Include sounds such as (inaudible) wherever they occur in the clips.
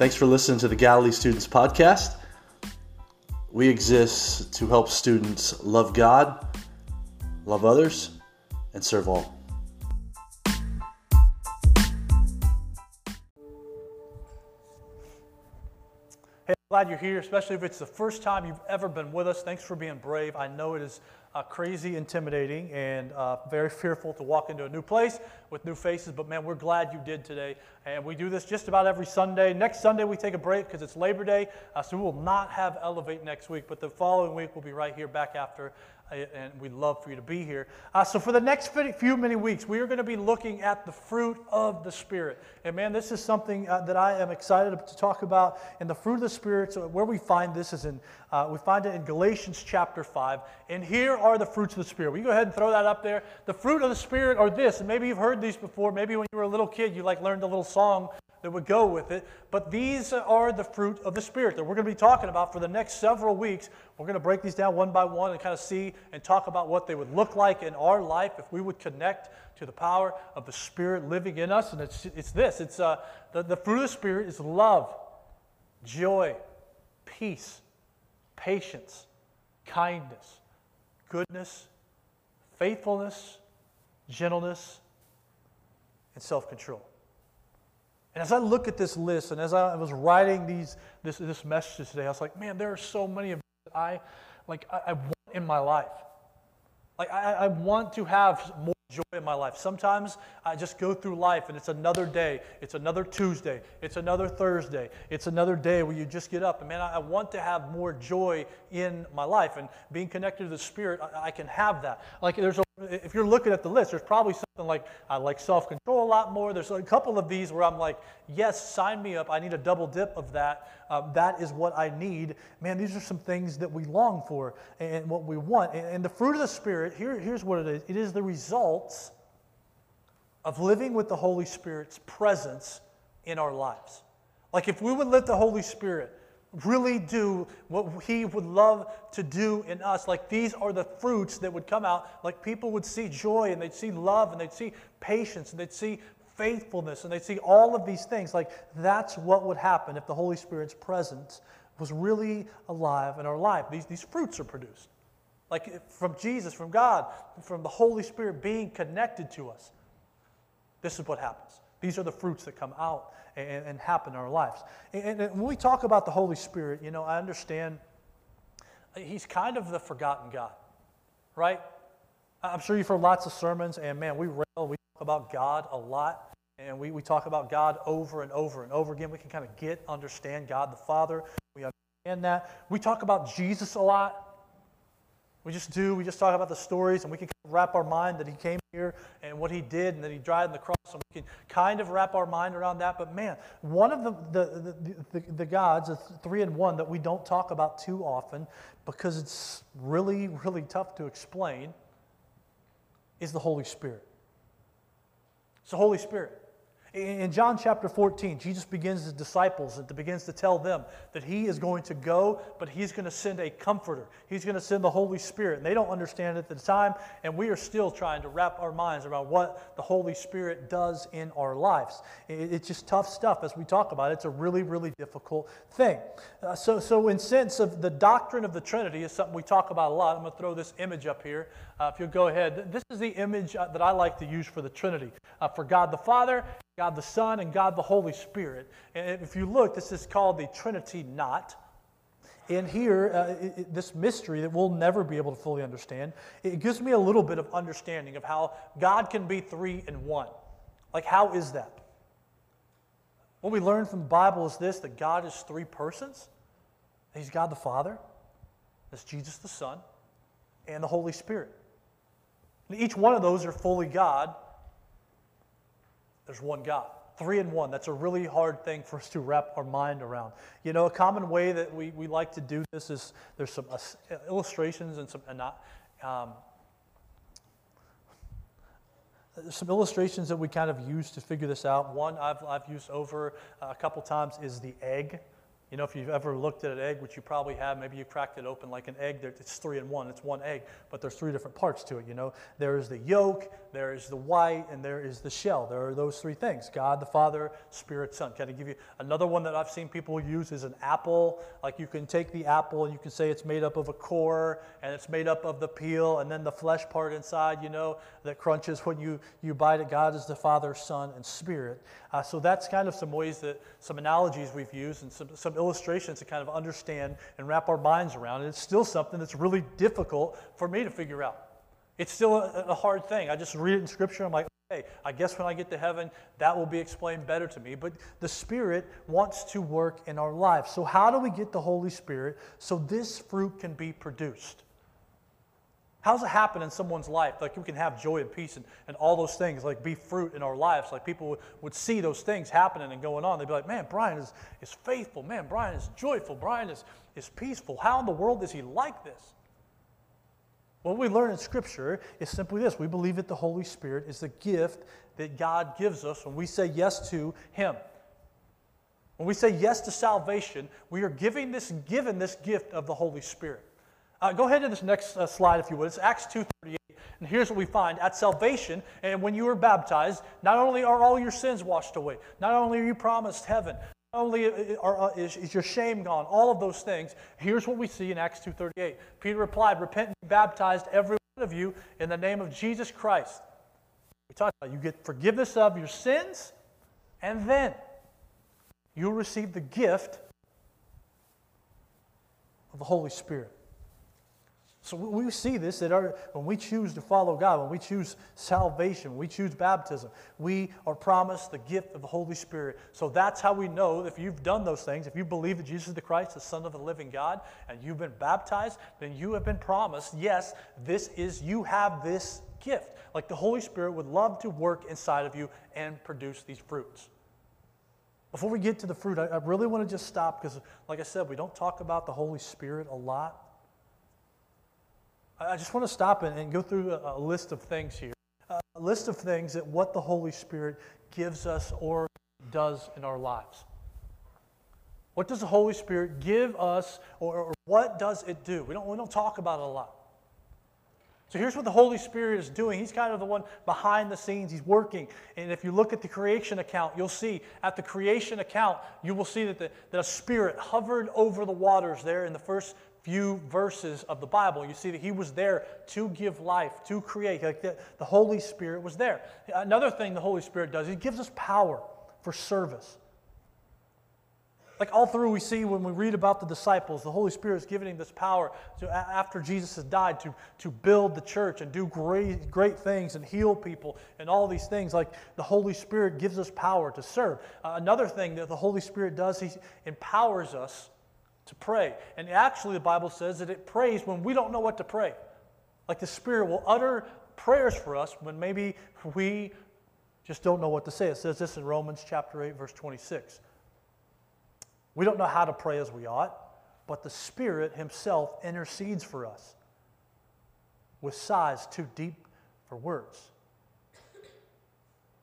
Thanks for listening to the Galilee Students Podcast. We exist to help students love God, love others, and serve all. Hey, glad you're here, especially if it's the first time you've ever been with us. Thanks for being brave. I know it is uh, crazy intimidating and uh, very fearful to walk into a new place with new faces, but man, we're glad you did today. And we do this just about every Sunday. Next Sunday, we take a break because it's Labor Day, uh, so we will not have Elevate next week, but the following week, we'll be right here back after and we'd love for you to be here. Uh, so, for the next few many weeks, we are going to be looking at the fruit of the Spirit. And man, this is something uh, that I am excited to talk about. And the fruit of the Spirit, so where we find this is in, uh, we find it in Galatians chapter 5. And here are the fruits of the Spirit. You go ahead and throw that up there? The fruit of the Spirit are this. And maybe you've heard these before. Maybe when you were a little kid, you like learned a little song that would go with it. But these are the fruit of the Spirit that we're going to be talking about for the next several weeks. We're going to break these down one by one and kind of see and talk about what they would look like in our life if we would connect to the power of the Spirit living in us. And it's, it's this it's uh, the, the fruit of the Spirit is love, joy, peace, patience, kindness, goodness, faithfulness, gentleness, and self control. And as I look at this list, and as I was writing these, this, this message today, I was like, man, there are so many of that I, like, I, I want in my life. Like, I, I want to have more joy in my life. Sometimes I just go through life and it's another day, it's another Tuesday, it's another Thursday, it's another day where you just get up. And man, I, want to have more joy in my life. And being connected to the Spirit, I, I can have that. Like, there's a if you're looking at the list, there's probably something like I like self control a lot more. There's a couple of these where I'm like, yes, sign me up. I need a double dip of that. Um, that is what I need. Man, these are some things that we long for and what we want. And, and the fruit of the Spirit, here, here's what it is it is the results of living with the Holy Spirit's presence in our lives. Like if we would let the Holy Spirit really do what He would love to do in us. Like these are the fruits that would come out. Like people would see joy and they'd see love and they'd see patience and they'd see faithfulness and they'd see all of these things. Like that's what would happen if the Holy Spirit's presence was really alive in our life. These, these fruits are produced. Like from Jesus, from God, from the Holy Spirit being connected to us. This is what happens. These are the fruits that come out and, and happen in our lives. And, and when we talk about the Holy Spirit, you know, I understand he's kind of the forgotten God, right? I'm sure you've heard lots of sermons, and man, we rail, we talk about God a lot, and we, we talk about God over and over and over again. We can kind of get, understand God the Father. We understand that. We talk about Jesus a lot. We just do. We just talk about the stories, and we can kind of wrap our mind that He came here and what He did, and that He died on the cross, and we can kind of wrap our mind around that. But man, one of the the, the, the, the gods, the three in one, that we don't talk about too often because it's really, really tough to explain, is the Holy Spirit. It's the Holy Spirit. In John chapter 14, Jesus begins his disciples and begins to tell them that he is going to go, but he's going to send a comforter. He's going to send the Holy Spirit. And they don't understand it at the time, and we are still trying to wrap our minds around what the Holy Spirit does in our lives. It's just tough stuff as we talk about it. It's a really, really difficult thing. Uh, so, so, in sense of the doctrine of the Trinity is something we talk about a lot. I'm going to throw this image up here. Uh, if you'll go ahead. This is the image uh, that I like to use for the Trinity. Uh, for God the Father, God the Son, and God the Holy Spirit. And if you look, this is called the Trinity knot. And here, uh, it, this mystery that we'll never be able to fully understand, it gives me a little bit of understanding of how God can be three in one. Like, how is that? What we learn from the Bible is this that God is three persons. He's God the Father, that's Jesus the Son, and the Holy Spirit. And each one of those are fully God, there's one God. Three in one. That's a really hard thing for us to wrap our mind around. You know, a common way that we, we like to do this is there's some uh, illustrations and some, um, some illustrations that we kind of use to figure this out. One I've, I've used over a couple times is the egg. You know, if you've ever looked at an egg, which you probably have, maybe you cracked it open like an egg. It's three in one. It's one egg, but there's three different parts to it. You know, there is the yolk, there is the white, and there is the shell. There are those three things: God, the Father, Spirit, Son. Can I give you another one that I've seen people use? Is an apple. Like you can take the apple and you can say it's made up of a core and it's made up of the peel and then the flesh part inside. You know, that crunches when you you bite it. God is the Father, Son, and Spirit. Uh, so that's kind of some ways that some analogies we've used and some, some illustrations to kind of understand and wrap our minds around. And it's still something that's really difficult for me to figure out. It's still a, a hard thing. I just read it in Scripture. I'm like, okay, I guess when I get to heaven, that will be explained better to me. But the Spirit wants to work in our lives. So, how do we get the Holy Spirit so this fruit can be produced? How does it happen in someone's life? Like we can have joy and peace and, and all those things, like be fruit in our lives. Like people would, would see those things happening and going on. They'd be like, man, Brian is, is faithful. Man, Brian is joyful. Brian is, is peaceful. How in the world is he like this? What we learn in Scripture is simply this we believe that the Holy Spirit is the gift that God gives us when we say yes to Him. When we say yes to salvation, we are giving this, given this gift of the Holy Spirit. Uh, go ahead to this next uh, slide, if you would. It's Acts 2.38. And here's what we find. At salvation, and when you are baptized, not only are all your sins washed away, not only are you promised heaven, not only are, uh, is, is, your shame gone, all of those things. Here's what we see in Acts 2.38. Peter replied, Repent and be baptized, every one of you, in the name of Jesus Christ. We talked about you get forgiveness of your sins, and then you'll receive the gift of the Holy Spirit. So we see this that our, when we choose to follow God, when we choose salvation, when we choose baptism, we are promised the gift of the Holy Spirit. So that's how we know if you've done those things, if you believe that Jesus is the Christ, the Son of the living God, and you've been baptized, then you have been promised, yes, this is, you have this gift. Like the Holy Spirit would love to work inside of you and produce these fruits. Before we get to the fruit, I, I really want to just stop because, like I said, we don't talk about the Holy Spirit a lot. I just want to stop and, go through a, a, list of things here. Uh, a list of things that what the Holy Spirit gives us or does in our lives. What does the Holy Spirit give us or, or what does it do? We don't, we don't talk about it a lot. So here's what the Holy Spirit is doing. He's kind of the one behind the scenes. He's working. And if you look at the creation account, you'll see at the creation account, you will see that, the, that a spirit hovered over the waters there in the first few verses of the Bible, you see that he was there to give life, to create. Like the, the Holy Spirit was there. Another thing the Holy Spirit does, he gives us power for service. Like all through, we see when we read about the disciples, the Holy Spirit is giving this power to, after Jesus has died to, to build the church and do great, great things and heal people and all these things. Like the Holy Spirit gives us power to serve. Uh, another thing that the Holy Spirit does, He empowers us to pray. And actually, the Bible says that it prays when we don't know what to pray. Like the Spirit will utter prayers for us when maybe we just don't know what to say. It says this in Romans chapter 8, verse 26. We don't know how to pray as we ought, but the Spirit Himself intercedes for us with sighs too deep for words.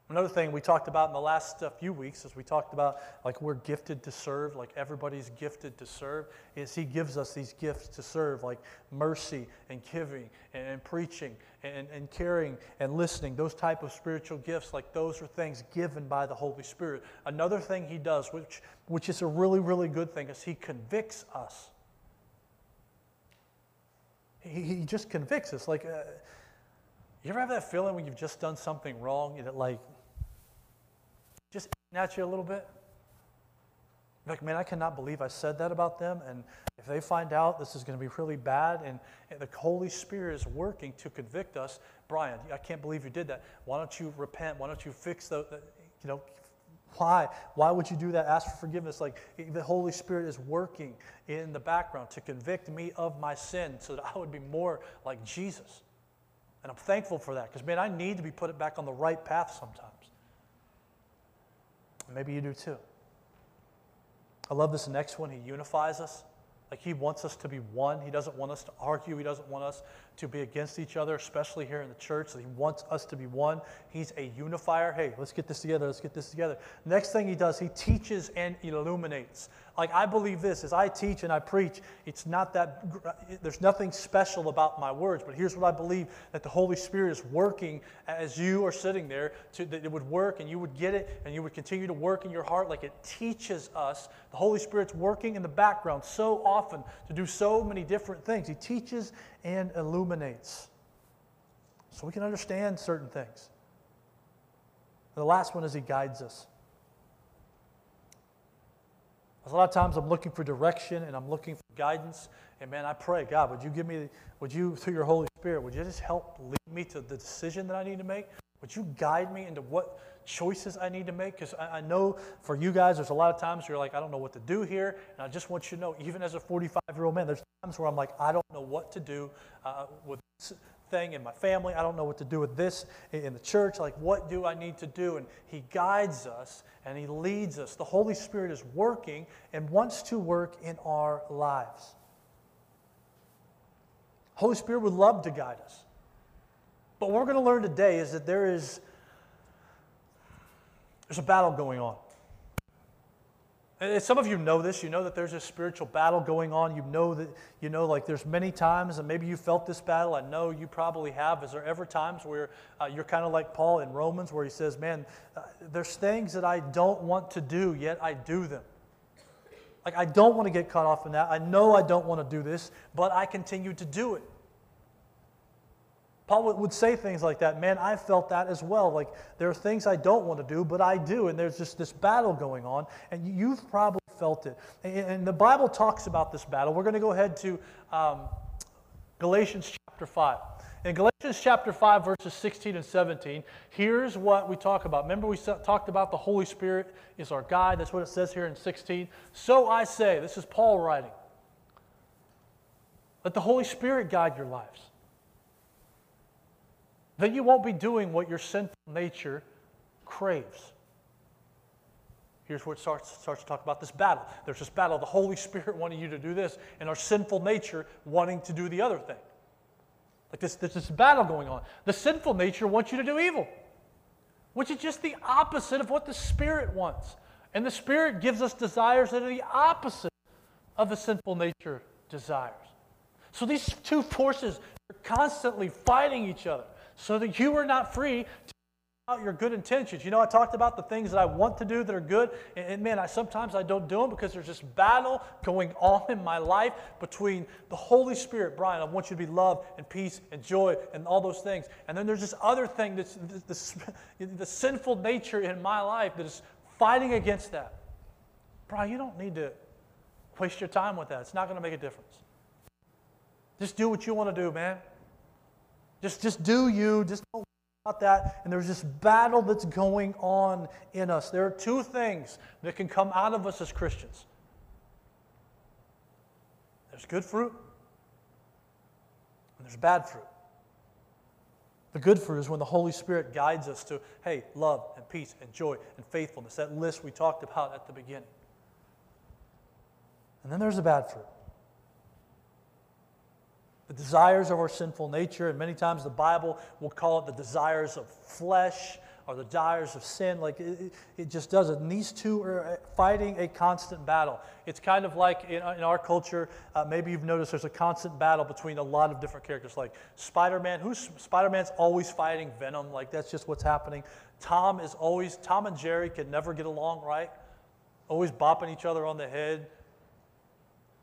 Another thing we talked about in the last uh, few weeks is we talked about like we're gifted to serve, like everybody's gifted to serve, is He gives us these gifts to serve, like mercy and giving and, and preaching and, and caring and listening. Those type of spiritual gifts, like those are things given by the Holy Spirit. Another thing He does, which, which is a really, really good thing, is He convicts us. He, he just convicts us. Like, uh, you ever have that feeling when you've just done something wrong and it like at you a little bit. Like, man, I cannot believe I said that about them. And if they find out this is going to be really bad, and, and the Holy Spirit is working to convict us, Brian, I can't believe you did that. Why don't you repent? Why don't you fix the, the you know, why? Why would you do that? Ask for forgiveness. Like the Holy Spirit is working in the background to convict me of my sin so that I would be more like Jesus. And I'm thankful for that because, man, I need to be put back on the right path sometimes. Maybe you do too. I love this next one. He unifies us. Like he wants us to be one. He doesn't want us to argue. He doesn't want us to be against each other, especially here in the church. That he wants us to be one. He's a unifier. Hey, let's get this together. Let's get this together. Next thing he does, he teaches and illuminates. Like I believe this as I teach and I preach, it's not that there's nothing special about my words, but here's what I believe that the Holy Spirit is working as you are sitting there to that it would work and you would get it and you would continue to work in your heart like it teaches us. The Holy Spirit's working in the background so often to do so many different things. He teaches and illuminates. So we can understand certain things. And the last one is he guides us. A lot of times I'm looking for direction and I'm looking for guidance. And man, I pray, God, would you give me, would you, through your Holy Spirit, would you just help lead me to the decision that I need to make? Would you guide me into what choices I need to make? Because I, I, know for you guys, there's a lot of times you're like, I don't know what to do here. And I just want you to know, even as a 45 year old man, there's times where I'm like, I don't know what to do uh, with this thing in my family. I don't know what to do with this in the church. Like, what do I need to do? And He guides us and He leads us. The Holy Spirit is working and wants to work in our lives. Holy Spirit would love to guide us. But what we're going to learn today is that there is there's a battle going on. And some of you know this. You know that there's a spiritual battle going on. You know that, you know, like there's many times, and maybe you felt this battle. I know you probably have. Is there ever times where uh, you're kind of like Paul in Romans, where he says, Man, uh, there's things that I don't want to do, yet I do them. Like, I don't want to get caught off in that. I know I don't want to do this, but I continue to do it. Paul would say things like that. Man, I felt that as well. Like there are things I don't want to do, but I do. And there's just this battle going on. And you've probably felt it. And the Bible talks about this battle. We're going to go ahead to um, Galatians chapter 5. In Galatians chapter 5, verses 16 and 17, here's what we talk about. Remember, we talked about the Holy Spirit is our guide. That's what it says here in 16. So I say, this is Paul writing, let the Holy Spirit guide your lives then you won't be doing what your sinful nature craves. Here's where it starts, starts to talk about this battle. There's this battle, the Holy Spirit (laughs) wanting you to do this, and our sinful nature wanting to do the other thing. Like this, there's this battle going on. The sinful nature wants you to do evil, which is just the opposite of what the Spirit wants. And the Spirit gives us desires that are the opposite of the sinful nature desires. So these two forces are constantly fighting each other so that you are not free to out your good intentions. You know, I talked about the things that I want to do that are good, and, and, man, I sometimes I don't do them because there's this battle going on in my life between the Holy Spirit, Brian. I want you to be love and peace and joy and all those things, and then there's this other thing that's the, (laughs) the sinful nature in my life that is fighting against that. Brian, you don't need to waste your time with that. It's not going to make a difference. Just do what you want to do, man. Just, just do you. Just don't about that. And there's this battle that's going on in us. There are two things that can come out of us as Christians there's good fruit, and there's bad fruit. The good fruit is when the Holy Spirit guides us to, hey, love and peace and joy and faithfulness, that list we talked about at the beginning. And then there's the bad fruit the desires of our sinful nature, and many times the Bible will call it the desires of flesh or the desires of sin. Like it, it just does it. And these two are fighting a constant battle. It's kind of like in, in our culture, uh, maybe you've noticed there's a constant battle between a lot of different characters. Like Spider Man, who's Spider Man's always fighting Venom. Like that's just what's happening. Tom is always, Tom and Jerry can never get along, right? Always bopping each other on the head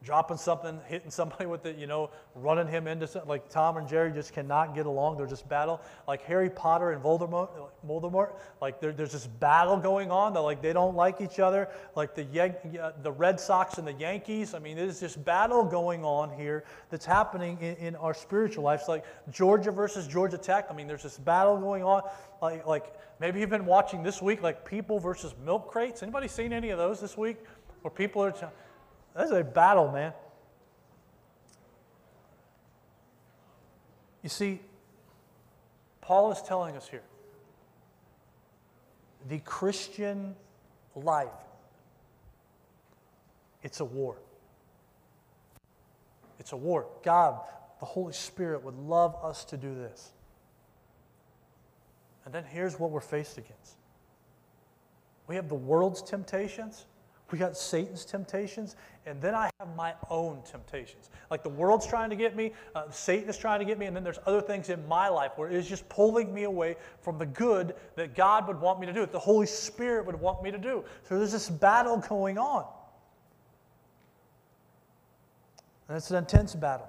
dropping something, hitting somebody (laughs) with it, you know, running him into something. Like Tom and Jerry just cannot get along. They're just battle. Like Harry Potter and Voldemort, Voldemort like there's this battle going on. That like they don't like each other. Like the Yan- the Red Sox and the Yankees. I mean, there's this battle going on here that's happening in, in our spiritual lives. Like Georgia versus Georgia Tech. I mean, there's this battle going on. Like like maybe you've been watching this week, like people versus milk crates. Anybody seen any of those this week? Where people are. T- that's a battle, man. You see, Paul is telling us here the Christian life, it's a war. It's a war. God the Holy Spirit would love us to do this. And then here's what we're faced against we have the world's temptations, we got Satan's temptations, and then I have my own temptations. Like the world's trying to get me, uh, Satan is trying to get me, and then there's other things in my life where it's just pulling me away from the good that God would want me to do, that the Holy Spirit would want me to do. So there's this battle going on. And it's an intense battle.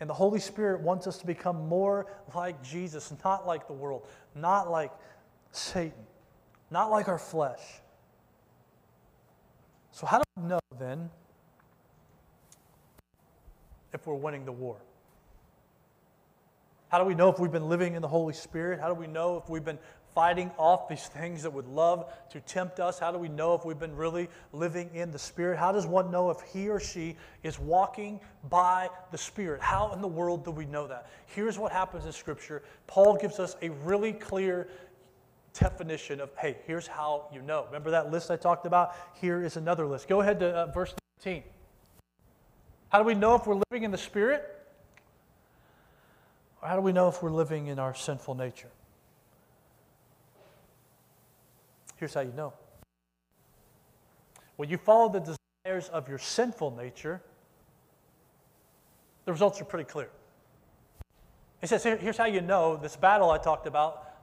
And the Holy Spirit wants us to become more like Jesus, not like the world, not like Satan, not like our flesh. So, how do we know then if we're winning the war? How do we know if we've been living in the Holy Spirit? How do we know if we've been fighting off these things that would love to tempt us? How do we know if we've been really living in the Spirit? How does one know if he or she is walking by the Spirit? How in the world do we know that? Here's what happens in Scripture Paul gives us a really clear definition of, hey, here's how you know. Remember that list I talked about? Here is another list. Go ahead to uh, verse 19. How do we know if we're living in the Spirit? Or how do we know if we're living in our sinful nature? Here's how you know. When you follow the desires of your sinful nature, the results are pretty clear. He says, here's how you know this battle I talked about.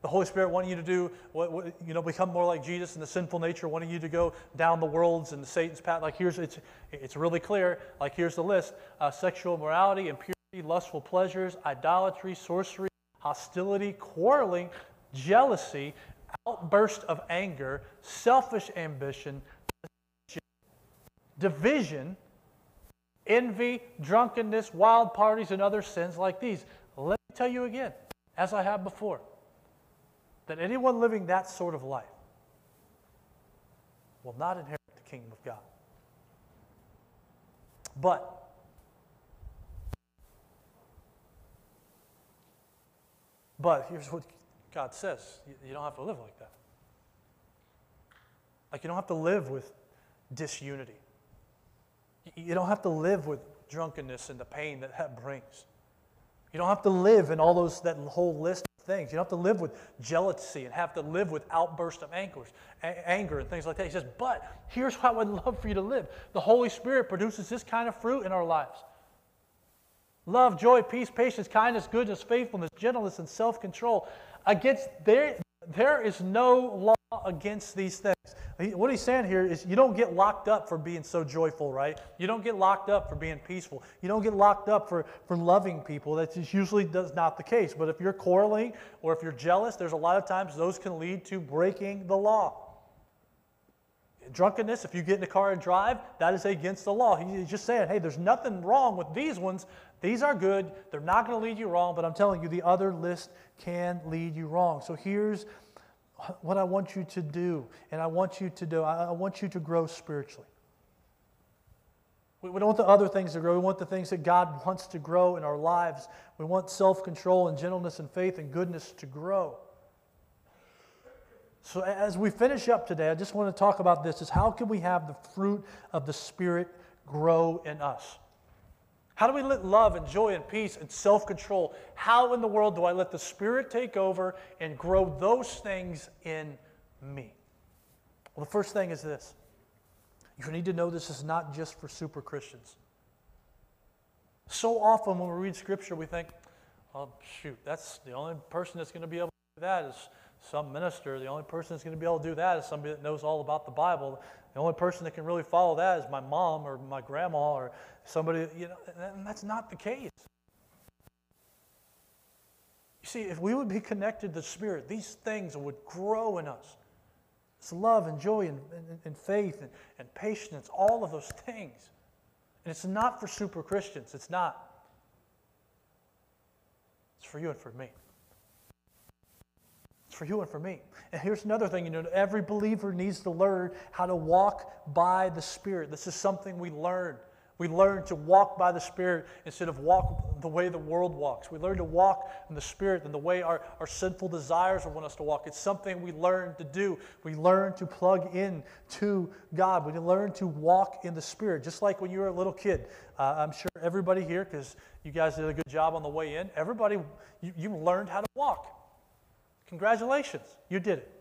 The Holy Spirit wanting you to do, what, you know, become more like Jesus and the sinful nature, wanting you to go down the world's and Satan's path. Like here's, it's, it's really clear. Like here's the list: uh, sexual morality, impurity, lustful pleasures, idolatry, sorcery, hostility, quarreling, jealousy, outburst of anger, selfish ambition, division, envy, drunkenness, wild parties, and other sins like these. Let me tell you again, as I have before, that anyone living that sort of life will not inherit the kingdom of God. But but here's what God says you, don't have to live like that. Like, you don't have to live with disunity. You don't have to live with drunkenness and the pain that that brings. You don't have to live in all those, that whole list things. You don't have to live with jealousy and have to live with outbursts of anger, anger and things like that. He says, but here's how I'd love for you to live. The Holy Spirit produces this kind of fruit in our lives love, joy, peace, patience, kindness, goodness, faithfulness, gentleness, and self control. Against there, there is no law against these things. What he's saying here is you don't get locked up for being so joyful, right? You don't get locked up for being peaceful. You don't get locked up for, for loving people. That usually does not the case. But if you're quarreling or if you're jealous, there's a lot of times those can lead to breaking the law. Drunkenness, if you get in a car and drive, that is against the law. He's just saying, hey, there's nothing wrong with these ones. These are good. They're not going to lead you wrong, but I'm telling you, the other list can lead you wrong. So here's what I want you to do, and I want you to do. I want you to grow spiritually. We don't want the other things to grow. We want the things that God wants to grow in our lives. We want self control and gentleness and faith and goodness to grow. So, as we finish up today, I just want to talk about this is how can we have the fruit of the Spirit grow in us? How do we let love and joy and peace and self control? How in the world do I let the Spirit take over and grow those things in me? Well, the first thing is this you need to know this is not just for super Christians. So often when we read Scripture, we think, oh, shoot, that's the only person that's going to be able to do that is some minister. The only person that's going to be able to do that is somebody that knows all about the Bible. The only person that can really follow that is my mom or my grandma or somebody, you know, and that's not the case. You see, if we would be connected to the Spirit, these things would grow in us. It's love and joy and, and, and faith and, and patience, all of those things. And it's not for super Christians. It's not. It's for you and for me for you and for me. And here's another thing you know every believer needs to learn how to walk by the Spirit. This is something we learn. We learn to walk by the Spirit instead of walk the way the world walks. We learn to walk in the Spirit and the way our, our sinful desires want us to walk. It's something we learn to do. We learn to plug in to God. We learn to walk in the Spirit. Just like when you were a little kid. Uh, I'm sure everybody here, because you guys did a good job on the way in, everybody, you, you learned how to walk. Congratulations, you did it.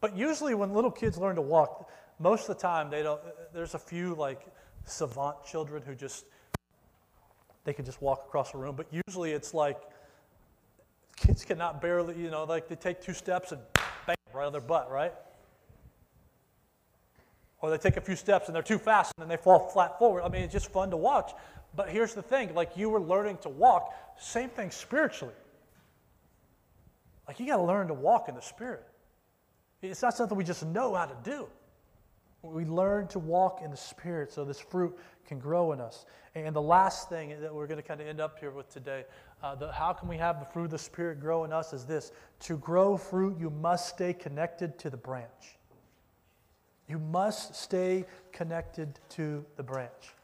But usually, when little kids learn to walk, most of the time they don't there's a few like savant children who just they can just walk across the room but usually it's like kids cannot barely you know like they take two steps and bang right on their butt right? Or they take a few steps and they're too fast and then they fall flat forward. I mean it's just fun to watch. But here's the thing like you were learning to walk same thing spiritually like you got to learn to walk in the spirit it's not something we just know how to do we learn to walk in the Spirit so this fruit can grow in us. And the last thing that we're going to kind of end up here with today, uh, the, how can we have the fruit of the Spirit grow in us is this to grow fruit, you must stay connected to the branch. You must stay connected to the branch.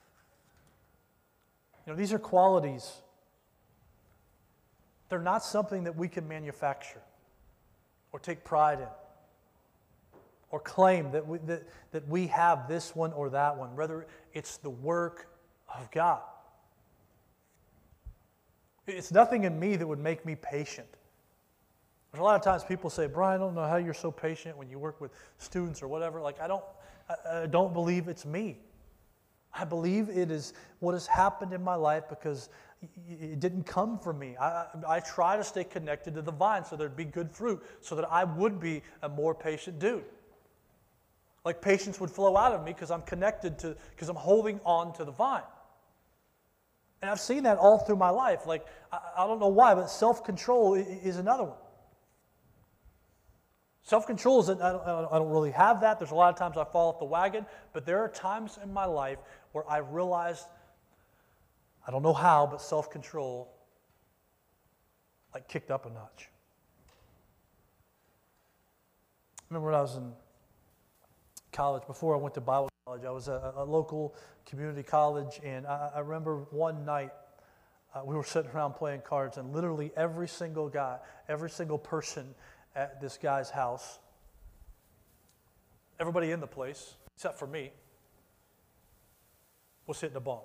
You know, these are qualities. They're not something that we can manufacture or take pride in or claim that we, that, that we have this one or that one. Rather, it's the work of God. It's nothing in me that would make me patient. There's a lot of times people say, Brian, I don't know how you're so patient when you work with students or whatever. Like, I don't, I, I don't believe it's me. I believe it is what has happened in my life because it didn't come from me. I, I try to stay connected to the vine so there'd be good fruit, so that I would be a more patient dude. Like patience would flow out of me because I'm connected to, because I'm holding on to the vine. And I've seen that all through my life. Like, I, I don't know why, but self control is another one. Self control is, I don't, I don't really have that. There's a lot of times I fall off the wagon, but there are times in my life where I realized, I don't know how, but self control like kicked up a notch. I remember when I was in college, before I went to Bible college, I was at a, local community college, and I, remember one night uh, we were sitting around playing cards, and literally every single guy, every single person at this guy's house, everybody in the place, except for me, was hitting a bomb.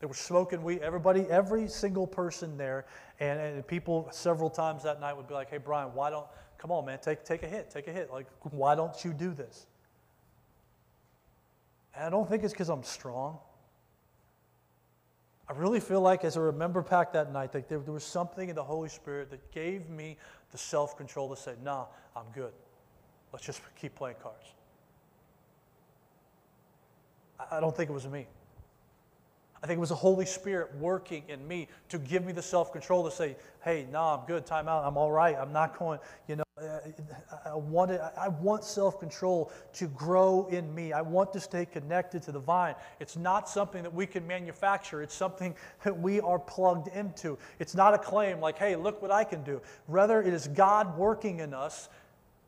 They were smoking weed. Everybody, every single person there, and, and people several times that night would be like, "Hey, Brian, why don't? Come on, man, take take a hit, take a hit. Like, why don't you do this?" And I don't think it's because I'm strong. I really feel like, as I remember back that night, that there, there was something in the Holy Spirit that gave me the self control to say, nah, I'm good. Let's just keep playing cards. I, I don't think it was me. I think it was the Holy Spirit working in me to give me the self control to say, hey, no, nah, I'm good, time out, I'm all right, I'm not going, you know, uh, I want, I want self control to grow in me. I want to stay connected to the vine. It's not something that we can manufacture, it's something (laughs) that we are plugged into. It's not a claim like, hey, look what I can do. Rather, it is God working in us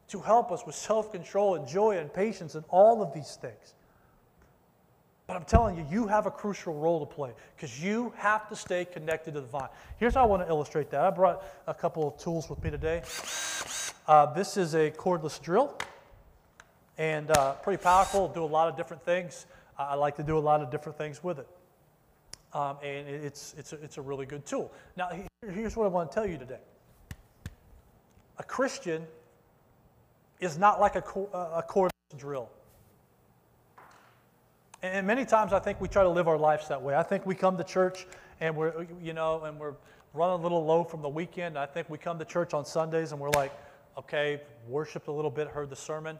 to help us with self control and joy and patience and all of these things. But I'm telling you, you have a crucial role to play because you have to stay connected to the vine. Here's how I want to illustrate that. I brought a couple of tools with me today. Uh, this is a cordless drill and uh, pretty powerful, do a lot of different things. I like to do a lot of different things with it. Um, and it's, it's, a, it's a really good tool. Now, here's what I want to tell you today a Christian is not like a, a cordless drill. And many times I think we try to live our lives that way. I think we come to church and we're, you know, and we're running a little low from the weekend. I think we come to church on Sundays and we're like, okay, worshiped a little bit, heard the sermon.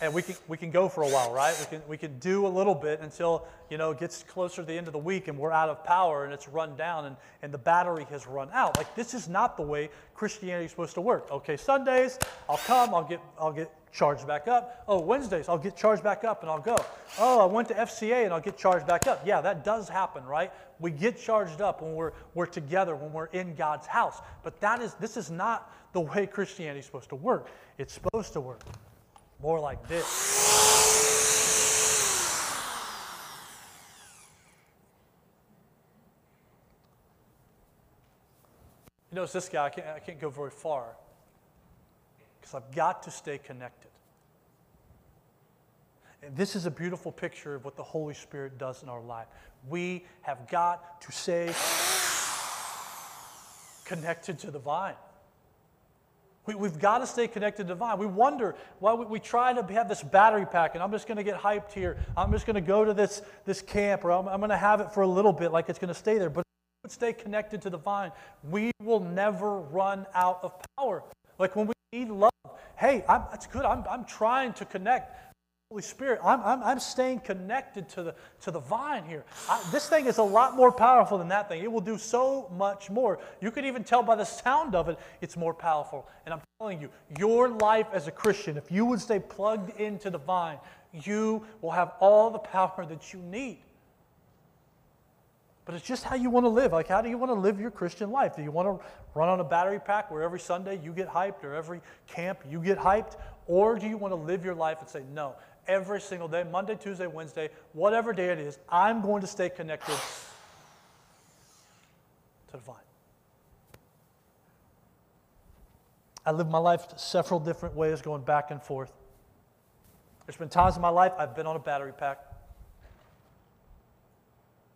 And we can, we can go for a while, right? We can, we can do a little bit until, you know, it gets closer to the end of the week and we're out of power and it's run down and, and the battery has run out. Like, this is not the way Christianity is supposed to work. Okay, Sundays, I'll come, I'll get, I'll get charged back up. Oh, Wednesdays, I'll get charged back up and I'll go. Oh, I went to FCA and I'll get charged back up. Yeah, that does happen, right? We get charged up when we're, we're together, when we're in God's house. But that is, this is not the way Christianity is supposed to work. It's supposed to work more like this. You notice this guy, I can't, I can't go very far because I've got to stay connected. And this is a beautiful picture of what the Holy Spirit does in our life. We have got to stay connected to the vine. We, have got to stay connected to the vine. We wonder why we, we try to have this battery pack, and I'm just going to get hyped here. I'm just going to go to this, this camp, or I'm, I'm going to have it for a little bit, like it's going to stay there. But if we stay connected to the vine, we will never run out of power. Like when we need love, hey, I'm, that's good. I'm, I'm trying to connect. Holy Spirit, I'm, I'm, I'm staying connected to the, to the vine here. I, this thing is a lot more powerful than that thing. It will do so much more. You can even tell by the sound of it, it's more powerful. And I'm telling you, your life as a Christian, if you would stay plugged into the vine, you will have all the power that you need. But it's just how you want to live. Like, how do you want to live your Christian life? Do you want to run on a battery pack where every Sunday you get hyped or every camp you get hyped? Or do you want to live your life and say, no, every single day, Monday, Tuesday, Wednesday, whatever day it is, I'm going to stay connected to the vine. I live my life several different ways, going back and forth. There's been times in my life I've been on a battery pack.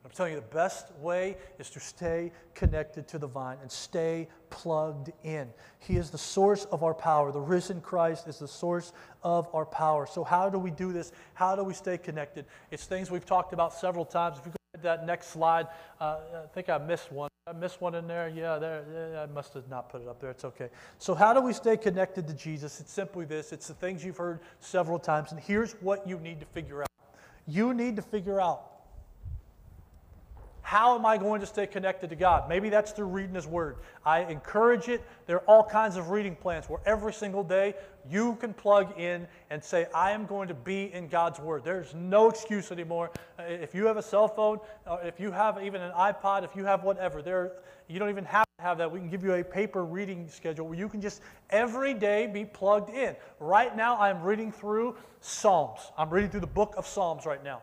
I'm telling you, the best way is to stay connected to the vine and stay plugged in. He is the source of our power. The risen Christ is the source of our power. So, how do we do this? How do we stay connected? It's things we've talked about several times. If you go to that next slide, uh, I think I missed one. I missed one in there. Yeah, there. I must have not put it up there. It's okay. So, how do we stay connected to Jesus? It's simply this it's the things you've heard several times. And here's what you need to figure out you need to figure out how am I going to stay connected to God? Maybe that's through reading His Word. I encourage it. There are all kinds of reading plans where every single day you can plug in and say, I am going to be in God's Word. There's no excuse anymore. Uh, if you have a cell phone, uh, if you have even an iPod, if you have whatever, there, you don't even have to have that. We can give you a paper reading schedule where you can just every day be plugged in. Right now, I'm reading through Psalms. I'm reading through the book of Psalms right now.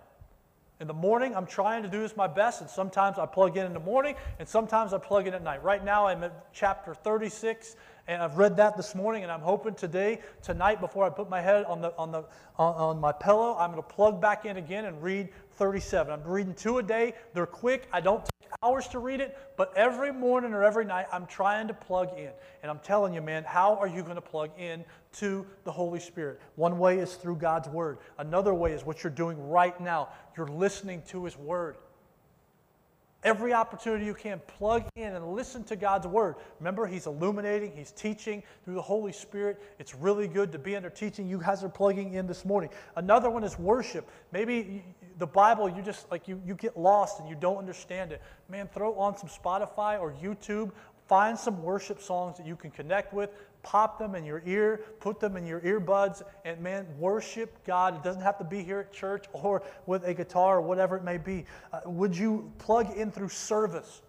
In the morning, I'm trying to do this my best, and sometimes I plug in in the morning, and sometimes I plug in at night. Right now, I'm at chapter 36, and I've read that this morning, and I'm hoping today, tonight, before I put my head on, the, on, the, on, on my pillow, I'm going to plug back in again and read 37. I'm reading two a day. They're quick. I don't hours to read it, but every morning or every night, I'm trying to plug in. And I'm telling you, man, how are you going to plug in to the Holy Spirit? One way is through God's Word. Another way is what you're doing right now. You're listening to His Word. Every opportunity you can, plug in and listen to God's Word. Remember, He's illuminating, He's teaching through the Holy Spirit. It's really good to be under teaching. You guys are plugging in this morning. Another one is worship. Maybe the Bible, you just like you, you get lost and you don't understand it. Man, throw on some Spotify or YouTube. Find some worship songs that you can connect with pop them in your ear, put them in your earbuds, and man, worship God. It doesn't have to be here at church or with a guitar or whatever it may be. Uh, would you plug in through service?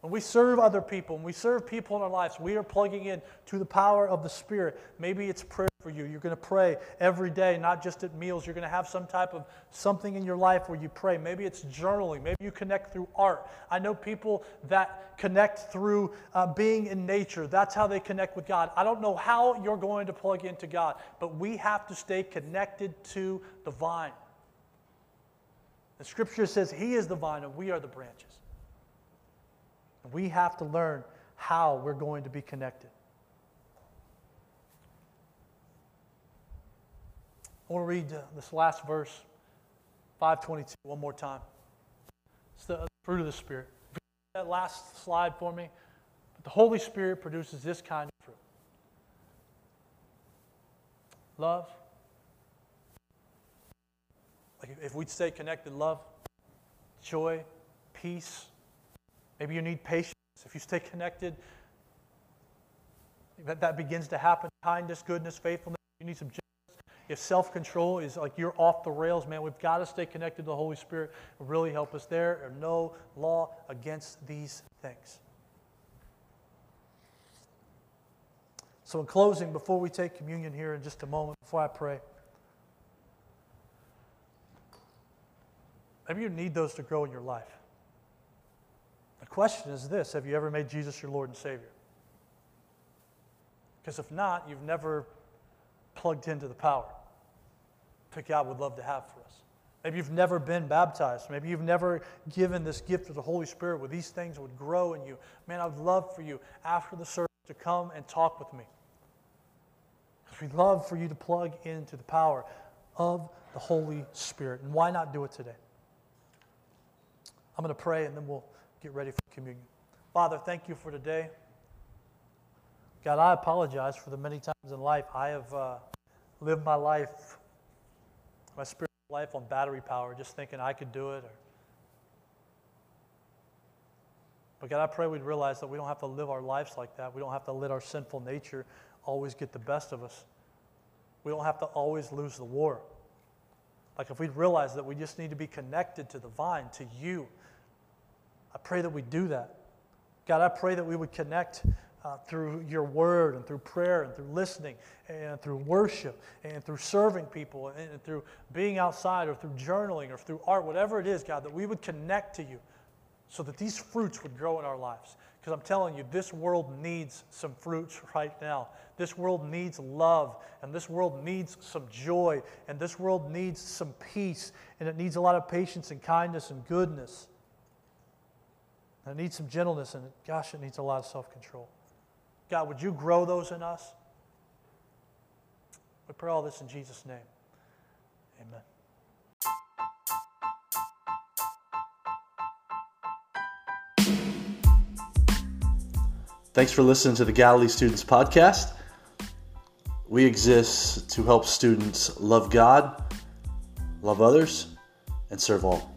When we serve other people, when we serve people in our lives, we are plugging in to the power of the Spirit. Maybe it's prayer for you. You're going to pray every day, not just at meals. You're going to have some type of something in your life where you pray. Maybe it's journaling. Maybe you connect through art. I know people that connect through uh, being in nature. That's how they connect with God. I don't know how you're going to plug into God, but we have to stay connected to the vine. The scripture says He is the vine and we are the branches. We have to learn how we're going to be connected. I want to read uh, this last verse, 522, one more time. It's the fruit of the Spirit. That last slide for me. But the Holy Spirit produces this kind of fruit love. Like if we'd stay connected, love, joy, peace, Maybe you need patience. If you stay connected, that, that begins to happen. Kindness, goodness, faithfulness. You need some. If self control is like you're off the rails, man, we've got to stay connected to the Holy Spirit. Really help us. There no law against these things. So, in closing, before we take communion here in just a moment, before I pray, maybe you need those to grow in your life The question is this Have you ever made Jesus your Lord and Savior? Because if not, you've never plugged into the power that God would love to have for us. Maybe you've never been baptized. Maybe you've never given this gift of the Holy Spirit where these things would grow in you. Man, I would love for you after the service to come and talk with me. Because we'd love for you to plug into the power of the Holy Spirit. And why not do it today? I'm going to pray and then we'll get ready for communion. Father, thank you for today. God, I apologize for the many times in life I have uh, lived my life, my spiritual life on battery power, just thinking I could do it. Or... But God, I pray we'd realize that we don't have to live our lives like that. We don't have to let our sinful nature always get the best of us. We don't have to always lose the war. Like if we'd realize that we just need to be connected to the vine, to you, I pray that we do that. God, I pray that we would connect uh, through your word and through prayer and through listening and through worship and through serving people and, and through being outside or through journaling or through art, whatever it is, God, that we would connect to you so that these fruits would grow in our lives. Because I'm telling you, this world needs some fruits right now. This world needs love, and this world needs some joy, and this world needs some peace, and it needs a lot of patience and kindness and goodness. And it needs some gentleness, and gosh, it needs a lot of self control. God, would you grow those in us? We pray all this in Jesus' name. Amen. Thanks for listening to the Galilee Students Podcast. We exist to help students love God, love others, and serve all.